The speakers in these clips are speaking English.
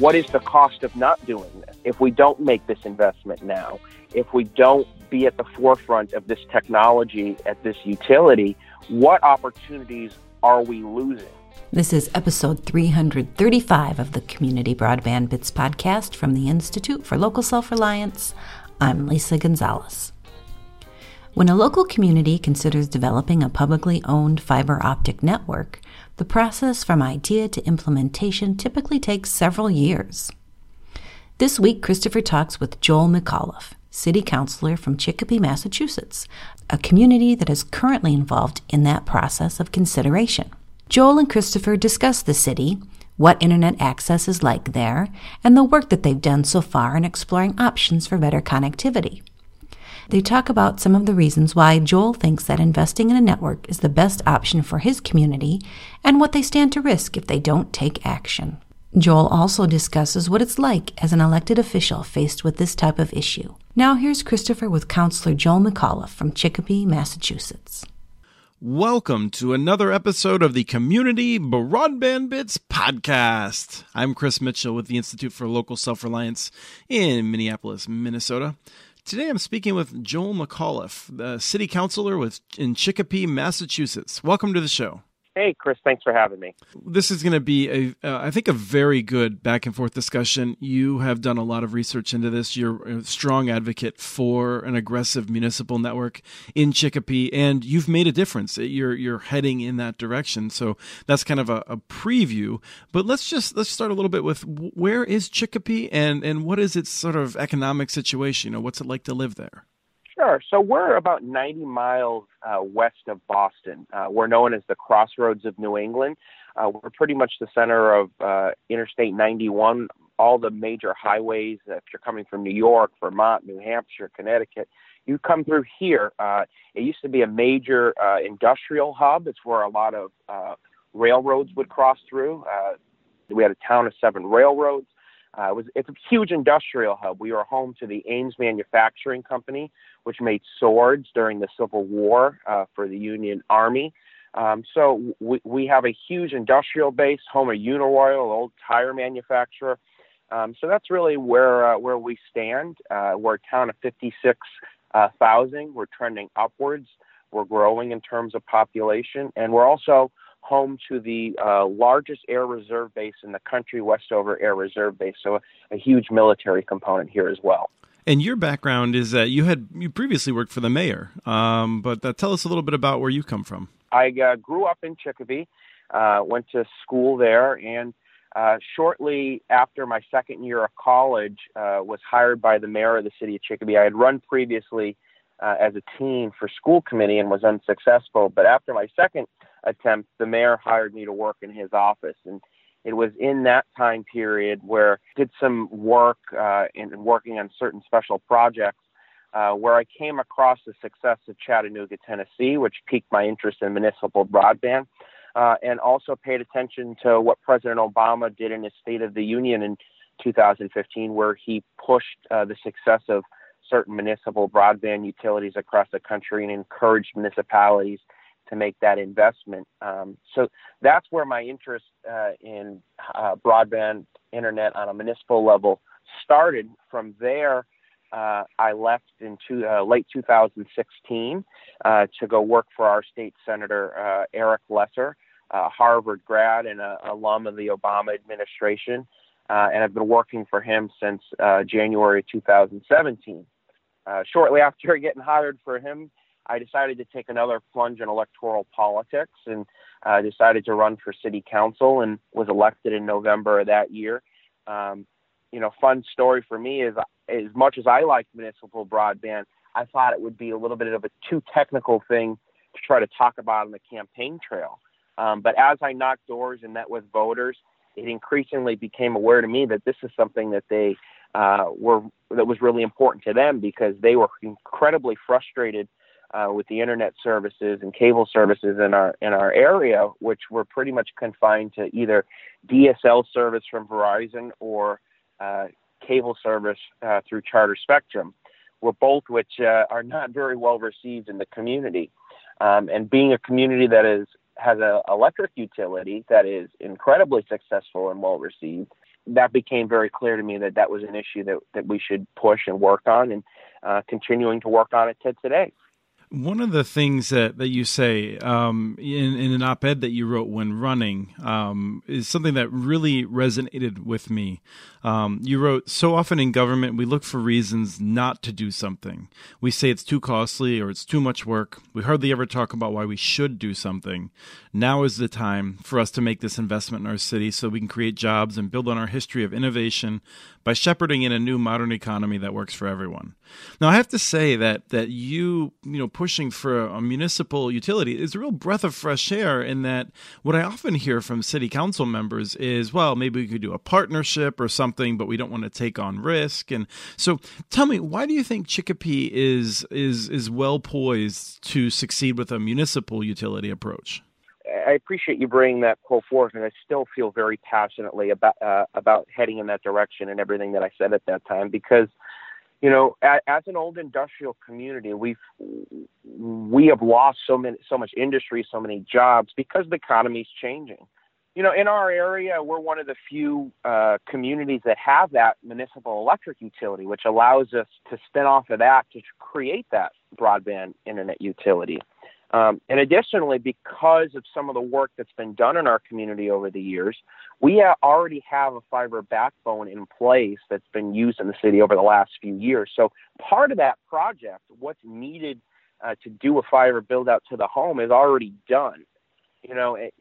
what is the cost of not doing this? If we don't make this investment now, if we don't be at the forefront of this technology at this utility, what opportunities are we losing? This is episode 335 of the Community Broadband Bits podcast from the Institute for Local Self Reliance. I'm Lisa Gonzalez. When a local community considers developing a publicly owned fiber optic network, the process from idea to implementation typically takes several years. This week, Christopher talks with Joel McAuliffe, City Councilor from Chicopee, Massachusetts, a community that is currently involved in that process of consideration. Joel and Christopher discuss the city, what internet access is like there, and the work that they've done so far in exploring options for better connectivity. They talk about some of the reasons why Joel thinks that investing in a network is the best option for his community and what they stand to risk if they don't take action. Joel also discusses what it's like as an elected official faced with this type of issue. Now here's Christopher with Councilor Joel McAuliffe from Chicopee, Massachusetts. Welcome to another episode of the Community Broadband Bits podcast. I'm Chris Mitchell with the Institute for Local Self Reliance in Minneapolis, Minnesota. Today I'm speaking with Joel McAuliffe, the city councilor with in Chicopee, Massachusetts. Welcome to the show. Hey, Chris, thanks for having me. This is going to be a, uh, I think, a very good back and forth discussion. You have done a lot of research into this. You're a strong advocate for an aggressive municipal network in Chicopee, and you've made a difference. You're you're heading in that direction. So that's kind of a, a preview. But let's just let's start a little bit with where is Chicopee, and and what is its sort of economic situation? You know, what's it like to live there? Sure. So we're about 90 miles uh, west of Boston. Uh, we're known as the crossroads of New England. Uh, we're pretty much the center of uh, Interstate 91, all the major highways. If you're coming from New York, Vermont, New Hampshire, Connecticut, you come through here. Uh, it used to be a major uh, industrial hub. It's where a lot of railroads would cross through. we had a town of seven railroads. Uh, it was it's a huge industrial hub. We were home to the Ames Manufacturing Company, which made swords during the Civil War uh, for the Union Army. Um, so we, we have a huge industrial base, home of Uniroyal, old tire manufacturer. Um, so that's really where uh, where we stand. Uh, we're a town of 56,000. Uh, we're trending upwards. We're growing in terms of population, and we're also home to the uh, largest air reserve base in the country, Westover Air Reserve Base. So a, a, huge military component here as well. And your background is that you had you previously worked for the mayor, um, but uh, tell us a little bit about where you come from. I uh, grew up in Chicopee, uh, went to school there, and uh, shortly after my second year of college, uh, was hired by the mayor of the city of Chicopee. I had run previously as a team for school committee and was unsuccessful, but after my second attempt, the mayor hired me to work in his office. And it was in that time period where I did some work uh, in, working on certain special projects uh, where I came across the success of Chattanooga, Tennessee, which piqued my interest in municipal broadband, uh, and also paid attention to what President Obama did in his State of the Union in 2015, where he pushed uh, the success of certain municipal broadband utilities across the country and encouraged municipalities to make that investment. Um, so that's where my interest uh, in uh, broadband internet on a municipal level started. From there, uh, I left in two, uh, late 2016 uh, to go work for our state senator uh, Eric Lesser, a Harvard grad and a alum of the Obama administration, and I've been working for him since January 2017. Shortly after getting hired for him, I decided to take another plunge in electoral politics and uh, decided to run for city council and was elected in November of that year. Um, you know, fun story for me is as much as I like municipal broadband, I thought it would be a little bit of a too technical thing to try to talk about on the campaign trail. Um, but as I knocked doors and met with voters, it increasingly became aware to me that this is something that they uh, were that was really important to them because they were incredibly frustrated uh, with the internet services and cable services in our in our area, which were pretty much confined to either DSL service from Verizon or uh, cable service uh, through Charter Spectrum, were both which uh, are not very well received in the community. Um, and being a community that is has an electric utility that is incredibly successful and well received, that became very clear to me that that was an issue that, that we should push and work on and uh, continuing to work on it to today. One of the things that, that you say um, in, in an op ed that you wrote when running um, is something that really resonated with me. Um, you wrote, So often in government, we look for reasons not to do something. We say it's too costly or it's too much work. We hardly ever talk about why we should do something. Now is the time for us to make this investment in our city so we can create jobs and build on our history of innovation by shepherding in a new modern economy that works for everyone. Now, I have to say that that you you know pushing for a, municipal utility is a real breath of fresh air. In that, what I often hear from city council members is, well, maybe we could do a partnership or something, but we don't want to take on risk. And so, tell me, why do you think Chicopee is is is well poised to succeed with a municipal utility approach? I appreciate you bringing that quote forth, and I still feel very passionately about uh, about heading in that direction and everything that I said at that time because, you know, as, an old industrial community, we've we have lost so many so much industry, so many jobs because the economy's changing. You know, in our area, we're one of the few uh, communities that have that municipal electric utility, which allows us to spin off of that to create that broadband internet utility. Um, and additionally, because of some of the work that's been done in our community over the years, we already have a fiber backbone in place that's been used in the city over the last few years. So part of that project, what's needed uh, to do a fiber build out to the home, is already done. You know, it,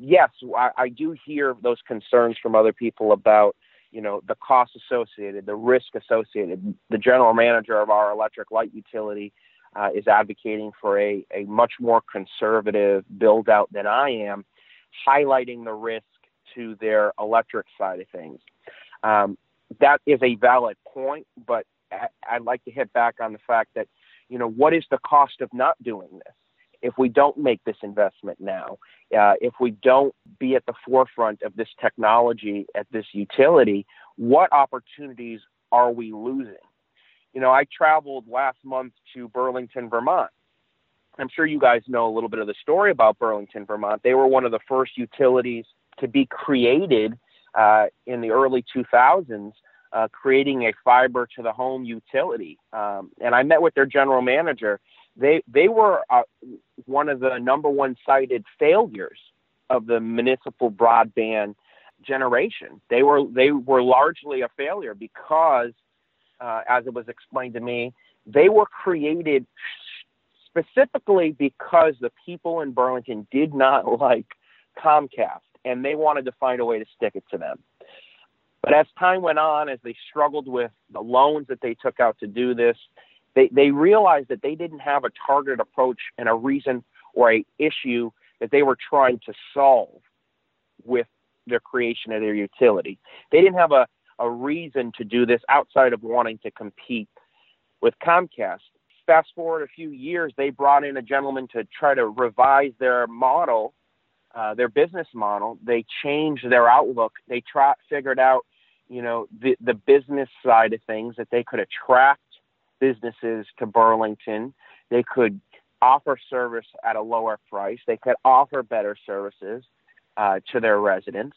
yes, I, I do hear those concerns from other people about you know the cost associated, the risk associated. The general manager of our electric light utility uh, is advocating for a, a much more conservative build out than I am, highlighting the risk to their electric side of things. Um, that is a valid point, but I'd like to hit back on the fact that, you know, what is the cost of not doing this? If we don't make this investment now, uh, if we don't be at the forefront of this technology at this utility, what opportunities are we losing? You know, I traveled last month to Burlington, Vermont. I'm sure you guys know a little bit of the story about Burlington, Vermont. They were one of the first utilities to be created uh, in the early 2000s, uh, creating a fiber to the home utility. Um, and I met with their general manager. They they were uh, one of the number one cited failures of the municipal broadband generation. They were they were largely a failure because uh, as it was explained to me, they were created specifically because the people in Burlington did not like Comcast and they wanted to find a way to stick it to them. But as time went on, as they struggled with the loans that they took out to do this, they, they realized that they didn't have a targeted approach and a reason or a issue that they were trying to solve with their creation of their utility. They didn't have a, a reason to do this outside of wanting to compete with Comcast. Fast forward a few years, they brought in a gentleman to try to revise their model, uh, their business model. They changed their outlook. They try, figured out, you know, the, the business side of things that they could attract businesses to Burlington. They could offer service at a lower price. They could offer better services uh, to their residents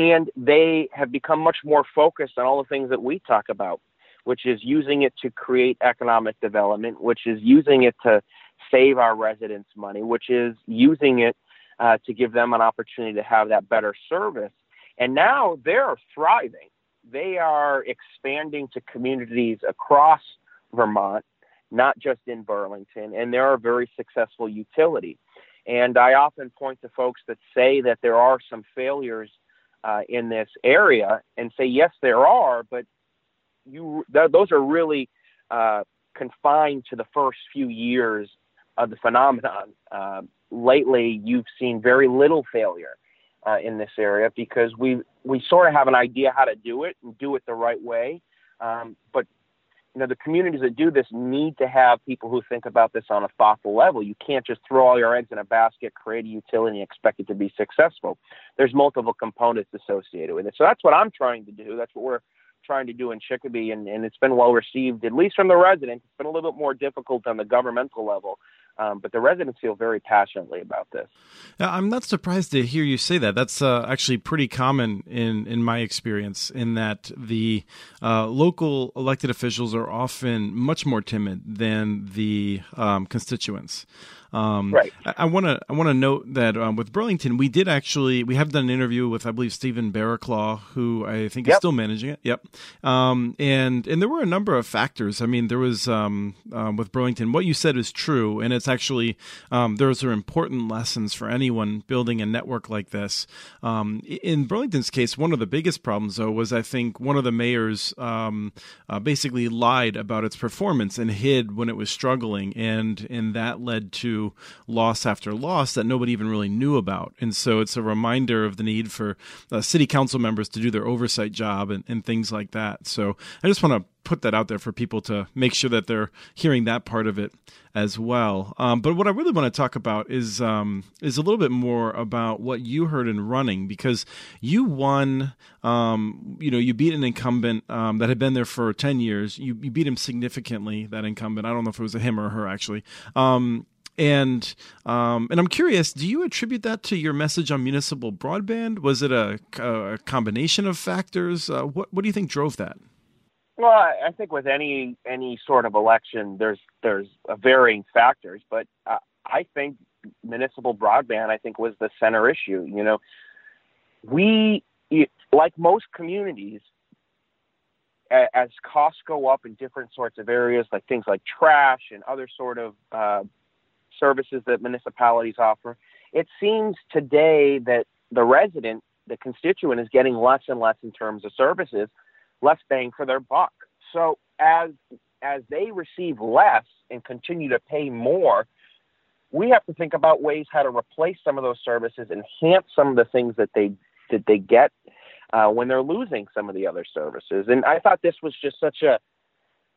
and they have become much more focused on all the things that we talk about, which is using it to create economic development, which is using it to save our residents money, which is using it uh, to give them an opportunity to have that better service. And now they're thriving. They are expanding to communities across Vermont, not just in Burlington, and they're a very successful utility. And I often point to folks that say that there are some failures uh, in this area and say yes there are but you th- those are really uh, confined to the first few years of the phenomenon. Uh, lately you've seen very little failure uh, in this area because we we sort of have an idea how to do it and do it the right way. Um, but you know the communities that do this need to have people who think about this on a thoughtful level. You can't just throw all your eggs in a basket, create a utility, and expect it to be successful. There's multiple components associated with it. So that's what I'm trying to do. That's what we're trying to do in Chicopee, and, and it's been well received, at least from the residents. It's been a little bit more difficult on the governmental level Um, but the residents feel very passionately about this. I'm not surprised to hear you say that. That's uh, actually pretty common in in my experience. In that the uh, local elected officials are often much more timid than the um, constituents. Um, right. I want to I want to note that um, with Burlington, we did actually we have done an interview with I believe Stephen Barraclough, who I think yep. is still managing it. Yep. Um, and and there were a number of factors. I mean, there was um, um, with Burlington, what you said is true, and it's actually um, those are important lessons for anyone building a network like this. in Burlington's case, one of the biggest problems though was I think one of the mayors uh, basically lied about its performance and hid when it was struggling, and and that led to loss after loss that nobody even really knew about. And so it's a reminder of the need for uh, city council members to do their oversight job and, and things like that. So I just want to put that out there for people to make sure that they're hearing that part of it as well. Um, but what I really want to talk about is um, is a little bit more about what you heard in running because you won. Um, you know, you beat an incumbent um, that had been there for ten years. You, you, beat him significantly. That incumbent. I don't know if it was a him or her actually. And um, and I'm curious, do you attribute that to your message on municipal broadband? Was it a, a combination of factors? Uh, what what do you think drove that? Well, I think with any any sort of election, there's there's varying factors, but uh, I think municipal broadband, I think, was the center issue. You know, we like most communities, as costs go up in different sorts of areas, like things like trash and other sort of uh, services that municipalities offer. It seems today that the resident, the constituent, is getting less and less in terms of services, less bang for their buck. So as as they receive less and continue to pay more, we have to think about ways how to replace some of those services, enhance some of the things that they that they get uh, when they're losing some of the other services. And I thought this was just such a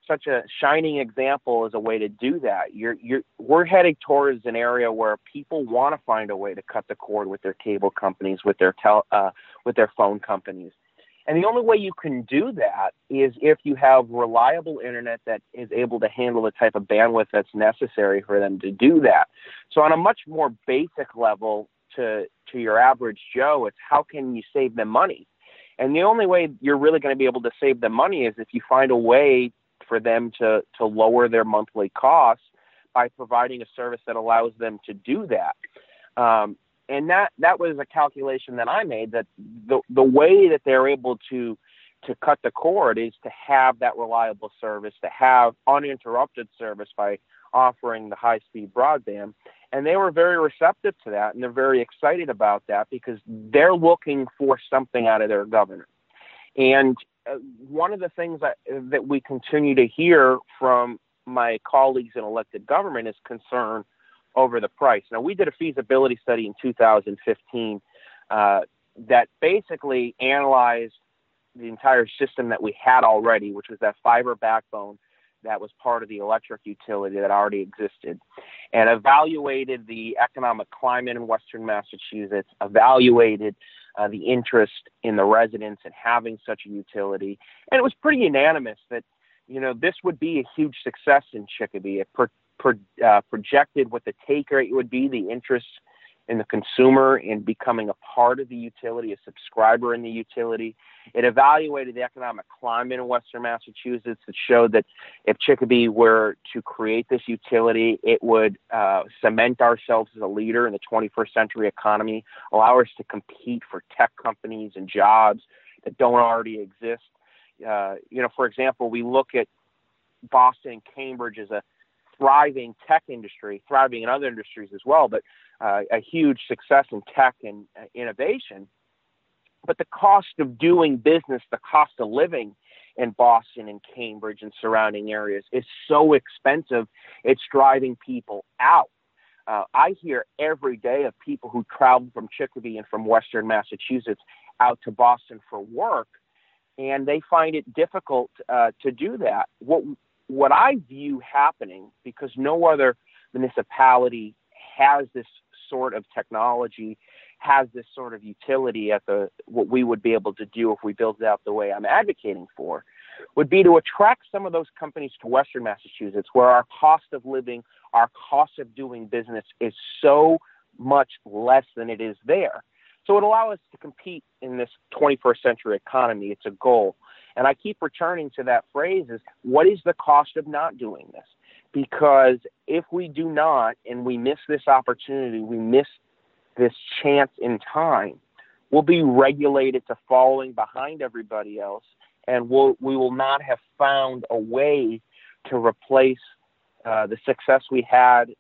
such a shining example as a way to do that. You're, you're, we're heading towards an area where people want to find a way to cut the cord with their cable companies, with their tel, uh, with their phone companies. And the only way you can do that is if you have reliable internet that is able to handle the type of bandwidth that's necessary for them to do that. So on a much more basic level to to your average Joe, it's how can you save them money? And the only way you're really going to be able to save them money is if you find a way for them to, to lower their monthly costs by providing a service that allows them to do that. Um, and that, that was a calculation that I made that the, the way that they're able to, to cut the cord is to have that reliable service, to have uninterrupted service by offering the high speed broadband. And they were very receptive to that and they're very excited about that because they're looking for something out of their governor. And uh, one of the things that that we continue to hear from my colleagues in elected government is concern over the price. Now, we did a feasibility study in 2015 uh, that basically analyzed the entire system that we had already, which was that fiber backbone that was part of the electric utility that already existed, and evaluated the economic climate in Western Massachusetts, evaluated uh, the interest in the residents in having such a utility. And it was pretty unanimous that, you know, this would be a huge success in Chicopee. It pro- pro- uh, projected what the take rate would be, the interest in the consumer in becoming a part of the utility, a subscriber in the utility. It evaluated the economic climate in Western Massachusetts that showed that if Chicopee were to create this utility, it would uh, cement ourselves as a leader in the 21st century economy, allow us to compete for tech companies and jobs that don't already exist. Uh, you know, for example, we look at Boston and Cambridge as a thriving tech industry, thriving in other industries as well, but uh, a huge success in tech and uh, innovation. But the cost of doing business, the cost of living in Boston and Cambridge and surrounding areas is so expensive, it's driving people out. Uh, I hear every day of people who travel from Chicopee and from Western Massachusetts out to Boston for work, and they find it difficult uh, to do that. What what I view happening, because no other municipality has this sort of technology, has this sort of utility at the what we would be able to do if we built it out the way I'm advocating for. would be to attract some of those companies to Western Massachusetts, where our cost of living, our cost of doing business is so much less than it is there. So it allow us to compete in this 21st century economy. It's a goal. And I keep returning to that phrase is what is the cost of not doing this? Because if we do not and we miss this opportunity, we miss this chance in time, we'll be regulated to following behind everybody else and we'll, we will not have found a way to replace uh, the success we had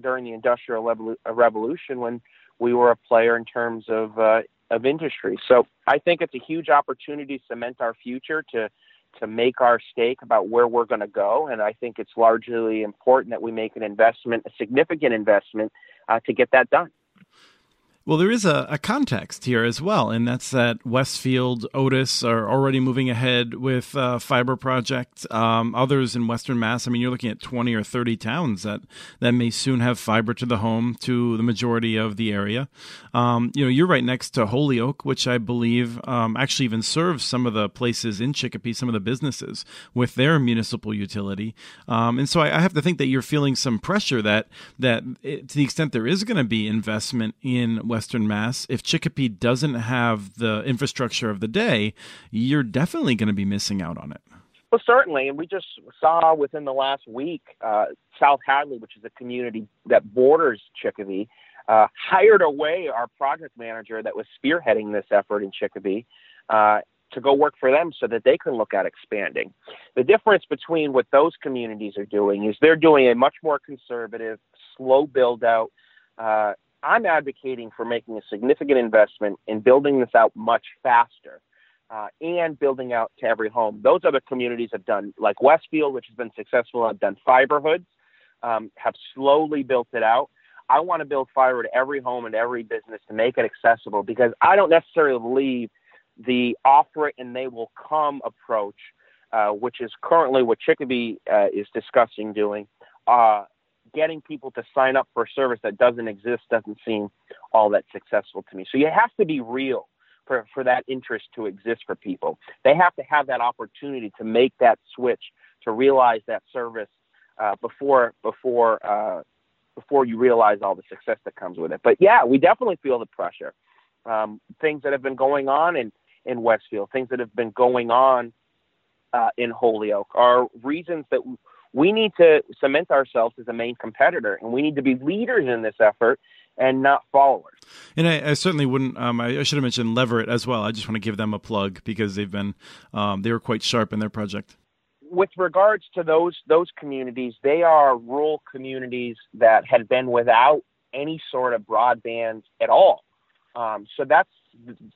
during the industrial revolution when we were a player in terms of uh, of industry. So I think it's a huge opportunity to cement our future to to make our stake about where we're going to go. And I think it's largely important that we make an investment, a significant investment, uh, to get that done. Well, there is a, a, context here as well, and that's that Westfield, Otis are already moving ahead with uh, fiber projects. Um, others in Western Mass, I mean, you're looking at 20 or 30 towns that, that may soon have fiber to the home to the majority of the area. Um, you know, you're right next to Holyoke, which I believe um, actually even serves some of the places in Chicopee, some of the businesses with their municipal utility. Um, and so I, I, have to think that you're feeling some pressure that that it, to the extent there is going to be investment in Western Mass, if Chicopee doesn't have the infrastructure of the day, you're definitely going to be missing out on it. Well, certainly, and we just saw within the last week, uh, South Hadley, which is a community that borders Chicopee, uh, hired away our project manager that was spearheading this effort in Chicopee uh, to go work for them so that they can look at expanding. The difference between what those communities are doing is they're doing a much more conservative, slow build out, uh, I'm advocating for making a significant investment in building this out much faster uh, and building out to every home. Those other communities have done, like Westfield, which has been successful, have done fiber hoods, um, have slowly built it out. I want to build fiber to every home and every business to make it accessible because I don't necessarily believe the offer it and they will come approach, uh, which is currently what Chicopee uh, is discussing doing, uh, getting people to sign up for a service that doesn't exist doesn't seem all that successful to me. So you have to be real for, for that interest to exist for people. They have to have that opportunity to make that switch to realize that service uh, before before uh, before you realize all the success that comes with it. But yeah, we definitely feel the pressure. Um, things that have been going on in in Westfield, things that have been going on uh, in Holyoke, are reasons that we need to cement ourselves as a main competitor, and we need to be leaders in this effort and not followers. And I, I certainly wouldn't. Um, I, I, should have mentioned Leverett as well. I just want to give them a plug because they've been um, they were quite sharp in their project. With regards to those those communities, they are rural communities that had been without any sort of broadband at all. Um, so that's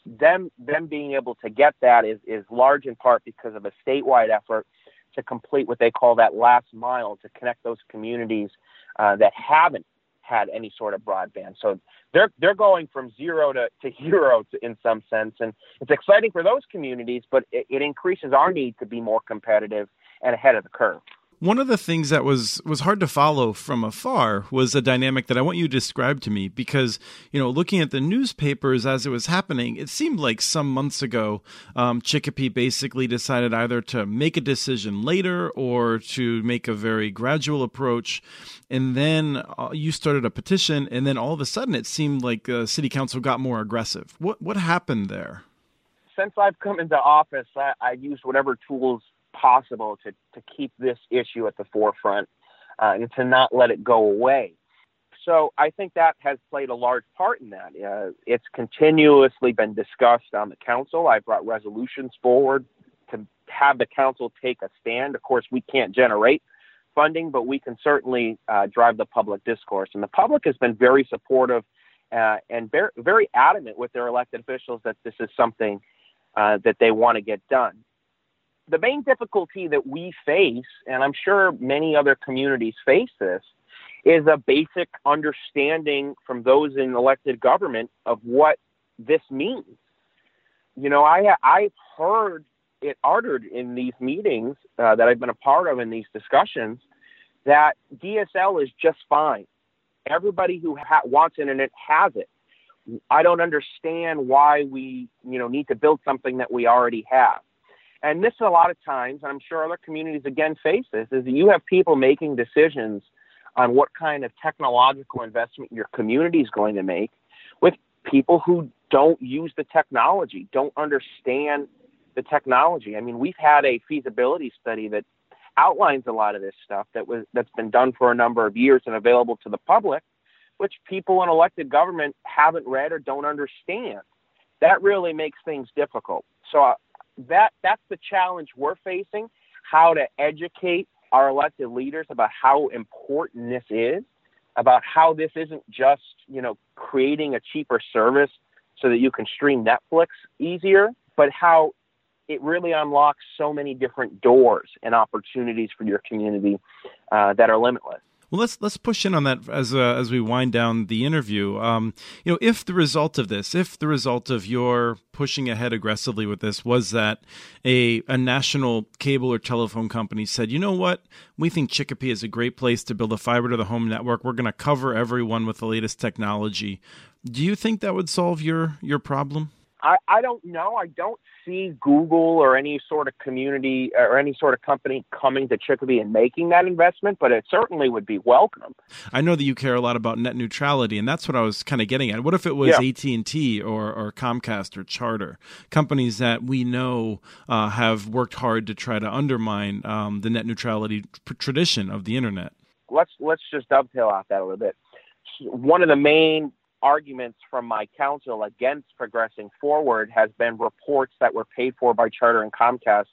them them being able to get that is is large in part because of a statewide effort to complete what they call that last mile to connect those communities uh, that haven't had any sort of broadband. So they're they're going from zero to, to hero to, in some sense, and it's exciting for those communities, but it, it increases our need to be more competitive and ahead of the curve. One of the things that was was hard to follow from afar was a dynamic that I want you to describe to me because you know looking at the newspapers as it was happening, it seemed like some months ago um, Chicopee basically decided either to make a decision later or to make a very gradual approach, and then uh, you started a petition, and then all of a sudden it seemed like uh, city council got more aggressive. What what happened there? Since I've come into office, I, I've used whatever tools possible to, to keep this issue at the forefront uh, and to not let it go away. So I think that has played a large part in that. Uh, it's continuously been discussed on the council. I brought resolutions forward to have the council take a stand. Of course, we can't generate funding, but we can certainly uh, drive the public discourse. And the public has been very supportive uh, and very, very adamant with their elected officials that this is something uh, that they want to get done the main difficulty that we face, and I'm sure many other communities face this, is a basic understanding from those in elected government of what this means. You know, I I've heard it uttered in these meetings uh, that I've been a part of in these discussions that DSL is just fine. Everybody who ha- wants internet has it. I don't understand why we, you know, need to build something that we already have. And this, a lot of times, and I'm sure other communities again face this, is that you have people making decisions on what kind of technological investment your community is going to make with people who don't use the technology, don't understand the technology. I mean, we've had a feasibility study that outlines a lot of this stuff that was that's been done for a number of years and available to the public, which people in elected government haven't read or don't understand. That really makes things difficult. So uh, that that's the challenge we're facing: how to educate our elected leaders about how important this is, about how this isn't just you know creating a cheaper service so that you can stream Netflix easier, but how it really unlocks so many different doors and opportunities for your community uh, that are limitless. Well, let's let's push in on that as uh, as we wind down the interview. Um, you know, if the result of this, if the result of your pushing ahead aggressively with this was that a a national cable or telephone company said, you know what, we think Chicopee is a great place to build a fiber to the home network. We're going to cover everyone with the latest technology. Do you think that would solve your your problem? I, I don't know. I don't see Google or any sort of community or any sort of company coming to Chicopee and making that investment, but it certainly would be welcome. I know that you care a lot about net neutrality, and that's what I was kind of getting at. What if it was yeah. AT and T or, or Comcast or Charter, companies that we know uh, have worked hard to try to undermine um, the net neutrality tradition of the internet? Let's let's just dovetail off that a little bit. One of the main arguments from my council against progressing forward has been reports that were paid for by Charter and Comcast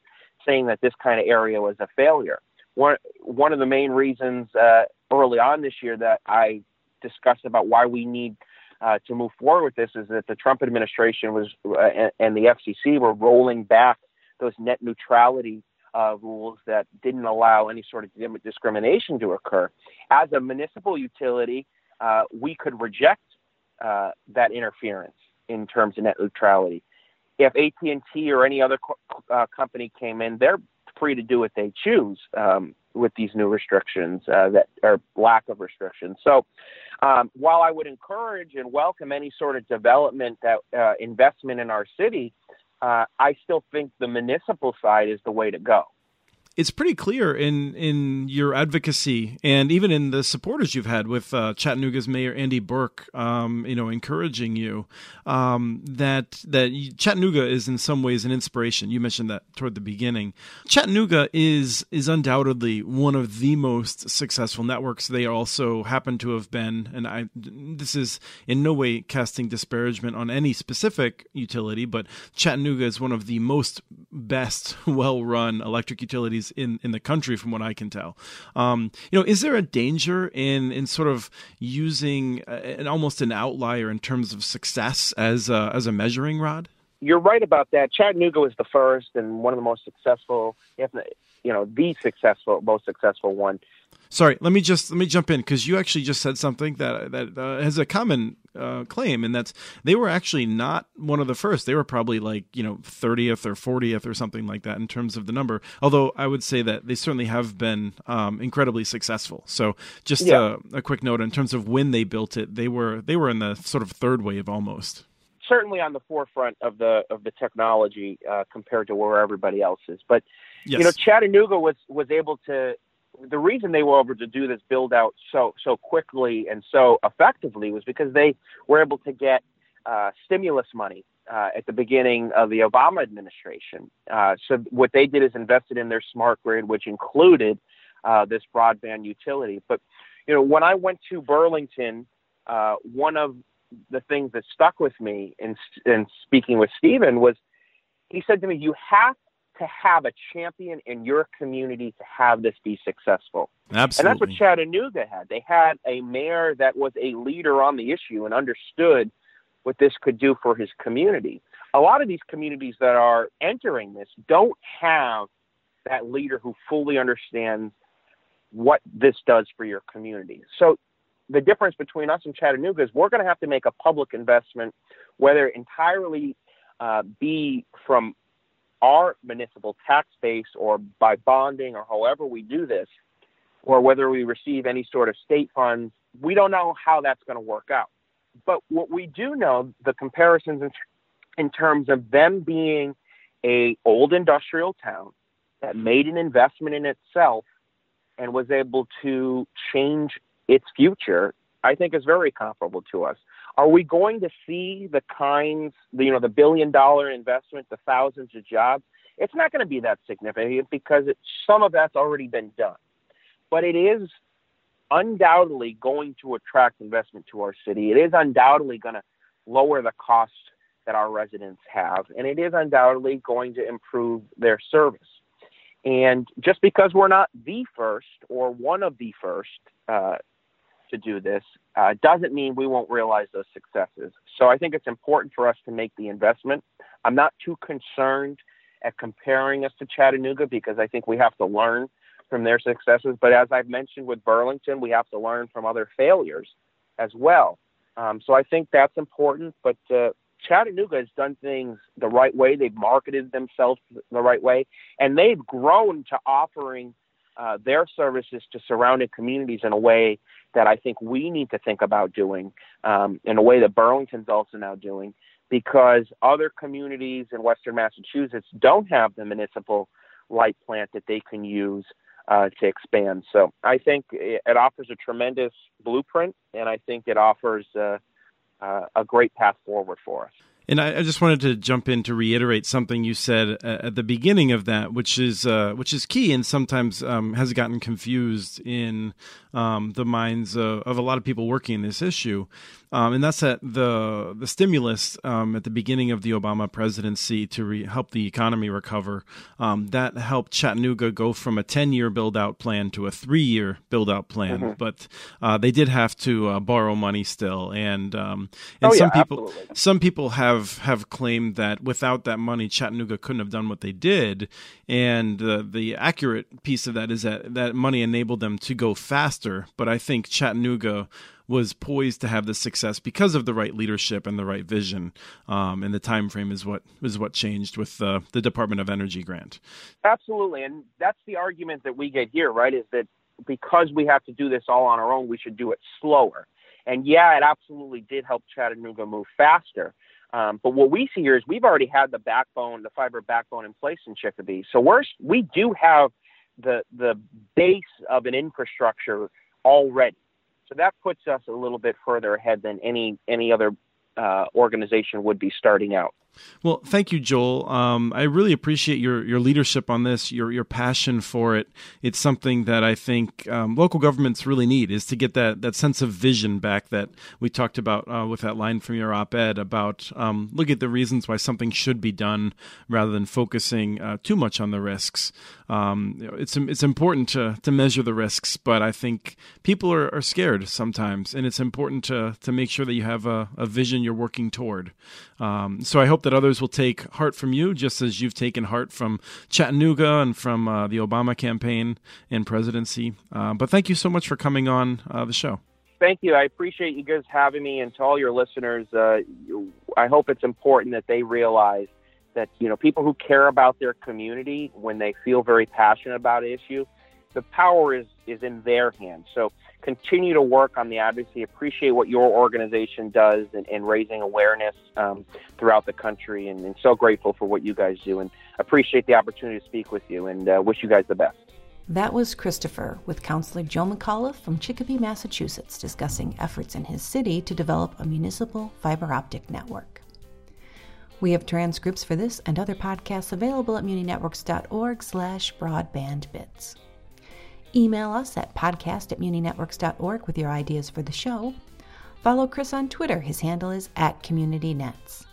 saying that this kind of area was a failure. One one of the main reasons uh, early on this year that I discussed about why we need uh, to move forward with this is that the Trump administration was uh, and the FCC were rolling back those net neutrality uh, rules that didn't allow any sort of discrimination to occur. As a municipal utility, uh, we could reject uh, that interference in terms of net neutrality. If AT&T or any other co- uh, company came in, they're free to do what they choose um, with these new restrictions uh, that or lack of restrictions. So, um, while I would encourage and welcome any sort of development that uh, investment in our city, uh, I still think the municipal side is the way to go it's pretty clear in in your advocacy and even in the supporters you've had with uh, Chattanooga's Mayor Andy Berke, um, you know, encouraging you um, that that Chattanooga is in some ways an inspiration. You mentioned that toward the beginning. Chattanooga is is undoubtedly one of the most successful networks. They also happen to have been, and I this is in no way casting disparagement on any specific utility, but Chattanooga is one of the most best well run electric utilities in in the country, from what I can tell. Um, you know, is there a danger in in sort of using an almost an outlier in terms of success as a, as a measuring rod? You're right about that. Chattanooga was the first and one of the most successful, if you know, the successful, most successful one sorry let me just let me jump in because you actually just said something that that uh, has a common uh, claim and that's they were actually not one of the first. They were probably like you know 30th or 40th or something like that in terms of the number. Although i would say that they certainly have been um, incredibly successful. So just yeah. a, a quick note in terms of when they built it they were they were in the sort of third wave almost. Certainly on the forefront of the of the technology uh, compared to where everybody else is. But yes. you know chattanooga was was able to the reason they were able to do this build out so so quickly and so effectively was because they were able to get uh, stimulus money uh, at the beginning of the Obama administration. Uh, so what they did is invested in their smart grid, which included uh, this broadband utility. But you know, when I went to Burlington, uh, one of the things that stuck with me in, in speaking with Stephen was he said to me, "You have to have a champion in your community to have this be successful. Absolutely. And that's what Chattanooga had. They had a mayor that was a leader on the issue and understood what this could do for his community. A lot of these communities that are entering this don't have that leader who fully understands what this does for your community. So the difference between us and Chattanooga is we're going to have to make a public investment, whether entirely uh, be from our municipal tax base or by bonding or however we do this, or whether we receive any sort of state funds, we don't know how that's going to work out. But what we do know, the comparisons in, in terms of them being a old industrial town that made an investment in itself and was able to change its future, I think is very comparable to us. Are we going to see the kinds, the, you know, the billion dollar investment, the thousands of jobs? It's not going to be that significant because it, some of that's already been done. But it is undoubtedly going to attract investment to our city. It is undoubtedly going to lower the cost that our residents have, and it is undoubtedly going to improve their service. And just because we're not the first or one of the first uh, to do this uh, doesn't mean we won't realize those successes. So I think it's important for us to make the investment. I'm not too concerned at comparing us to Chattanooga because I think we have to learn from their successes. But as I've mentioned with Burlington, we have to learn from other failures as well. Um, so I think that's important. But uh, Chattanooga has done things the right way. They've marketed themselves the right way, and they've grown to offering uh, their services to surrounding communities in a way that I think we need to think about doing, um, in a way that Burlington's also now doing, because other communities in Western Massachusetts don't have the municipal light plant that they can use uh, to expand. So I think it, offers a tremendous blueprint, and I think it offers uh, uh, a great path forward for us. And I, I, just wanted to jump in to reiterate something you said at the beginning of that, which is uh, which is key and sometimes um, has gotten confused in um, the minds of, of, a lot of people working in this issue. Um, and that's that the the stimulus um, at the beginning of the Obama presidency to re- help the economy recover um, that helped Chattanooga go from a ten year build out plan to a three year build out plan. Mm-hmm. But uh, they did have to uh, borrow money still, and um, and oh, some yeah, people absolutely. some people have have claimed that without that money, Chattanooga couldn't have done what they did. And uh, the accurate piece of that is that that money enabled them to go faster. But I think Chattanooga was poised to have this success because of the right leadership and the right vision. Um, and the time frame is what is what changed with uh, the Department of Energy grant. Absolutely, and that's the argument that we get here, right? Is that because we have to do this all on our own, we should do it slower. And yeah, it absolutely did help Chattanooga move faster. Um, but what we see here is we've already had the backbone, the fiber backbone in place in Chicopee. So we're we do have the the base of an infrastructure already. So that puts us a little bit further ahead than any any other uh, organization would be starting out. Well, thank you, Joel. Um, I really appreciate your your leadership on this, your your passion for it. It's something that I think um, local governments really need is to get that that sense of vision back that we talked about uh, with that line from your op-ed about um, look at the reasons why something should be done rather than focusing uh, too much on the risks. Um, it's it's important to to measure the risks, but I think people are, are scared sometimes, and it's important to to make sure that you have a, a vision you're working toward. Um, so I hope that others will take heart from you, just as you've taken heart from Chattanooga and from uh, the Obama campaign and presidency. Uh, but thank you so much for coming on uh, the show. Thank you. I appreciate you guys having me, and to all your listeners, uh, I hope it's important that they realize that you know people who care about their community when they feel very passionate about an issue, the power is is in their hands. So continue to work on the advocacy. Appreciate what your organization does in, in raising awareness um, throughout the country, and, and, so grateful for what you guys do. And appreciate the opportunity to speak with you, and uh, wish you guys the best. That was Christopher with Councilor Joe McAuliffe from Chicopee, Massachusetts, discussing efforts in his city to develop a municipal fiber optic network. We have transcripts for this and other podcasts available at muninetworks.org slash broadbandbits. Email us at podcast at muninetworks.org with your ideas for the show. Follow Chris on Twitter. His handle is at CommunityNets.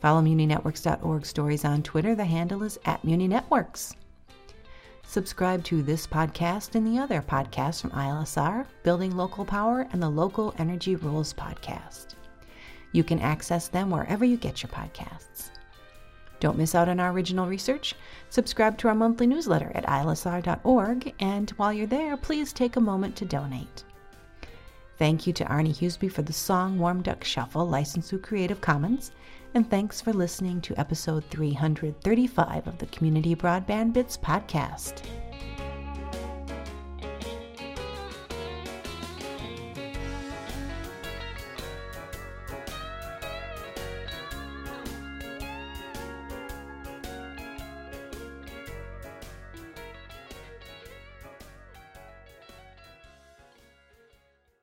Follow muninetworks.org stories on Twitter. The handle is at muninetworks. Subscribe to this podcast and the other podcasts from ILSR, Building Local Power, and the Local Energy Rules podcast. You can access them wherever you get your podcasts. Don't miss out on our original research. Subscribe to our monthly newsletter at ilsr.org, and while you're there, please take a moment to donate. Thank you to Arne Huseby for the song Warm Duck Shuffle, licensed through Creative Commons, and thanks for listening to episode 335 of the Community Broadband Bits podcast.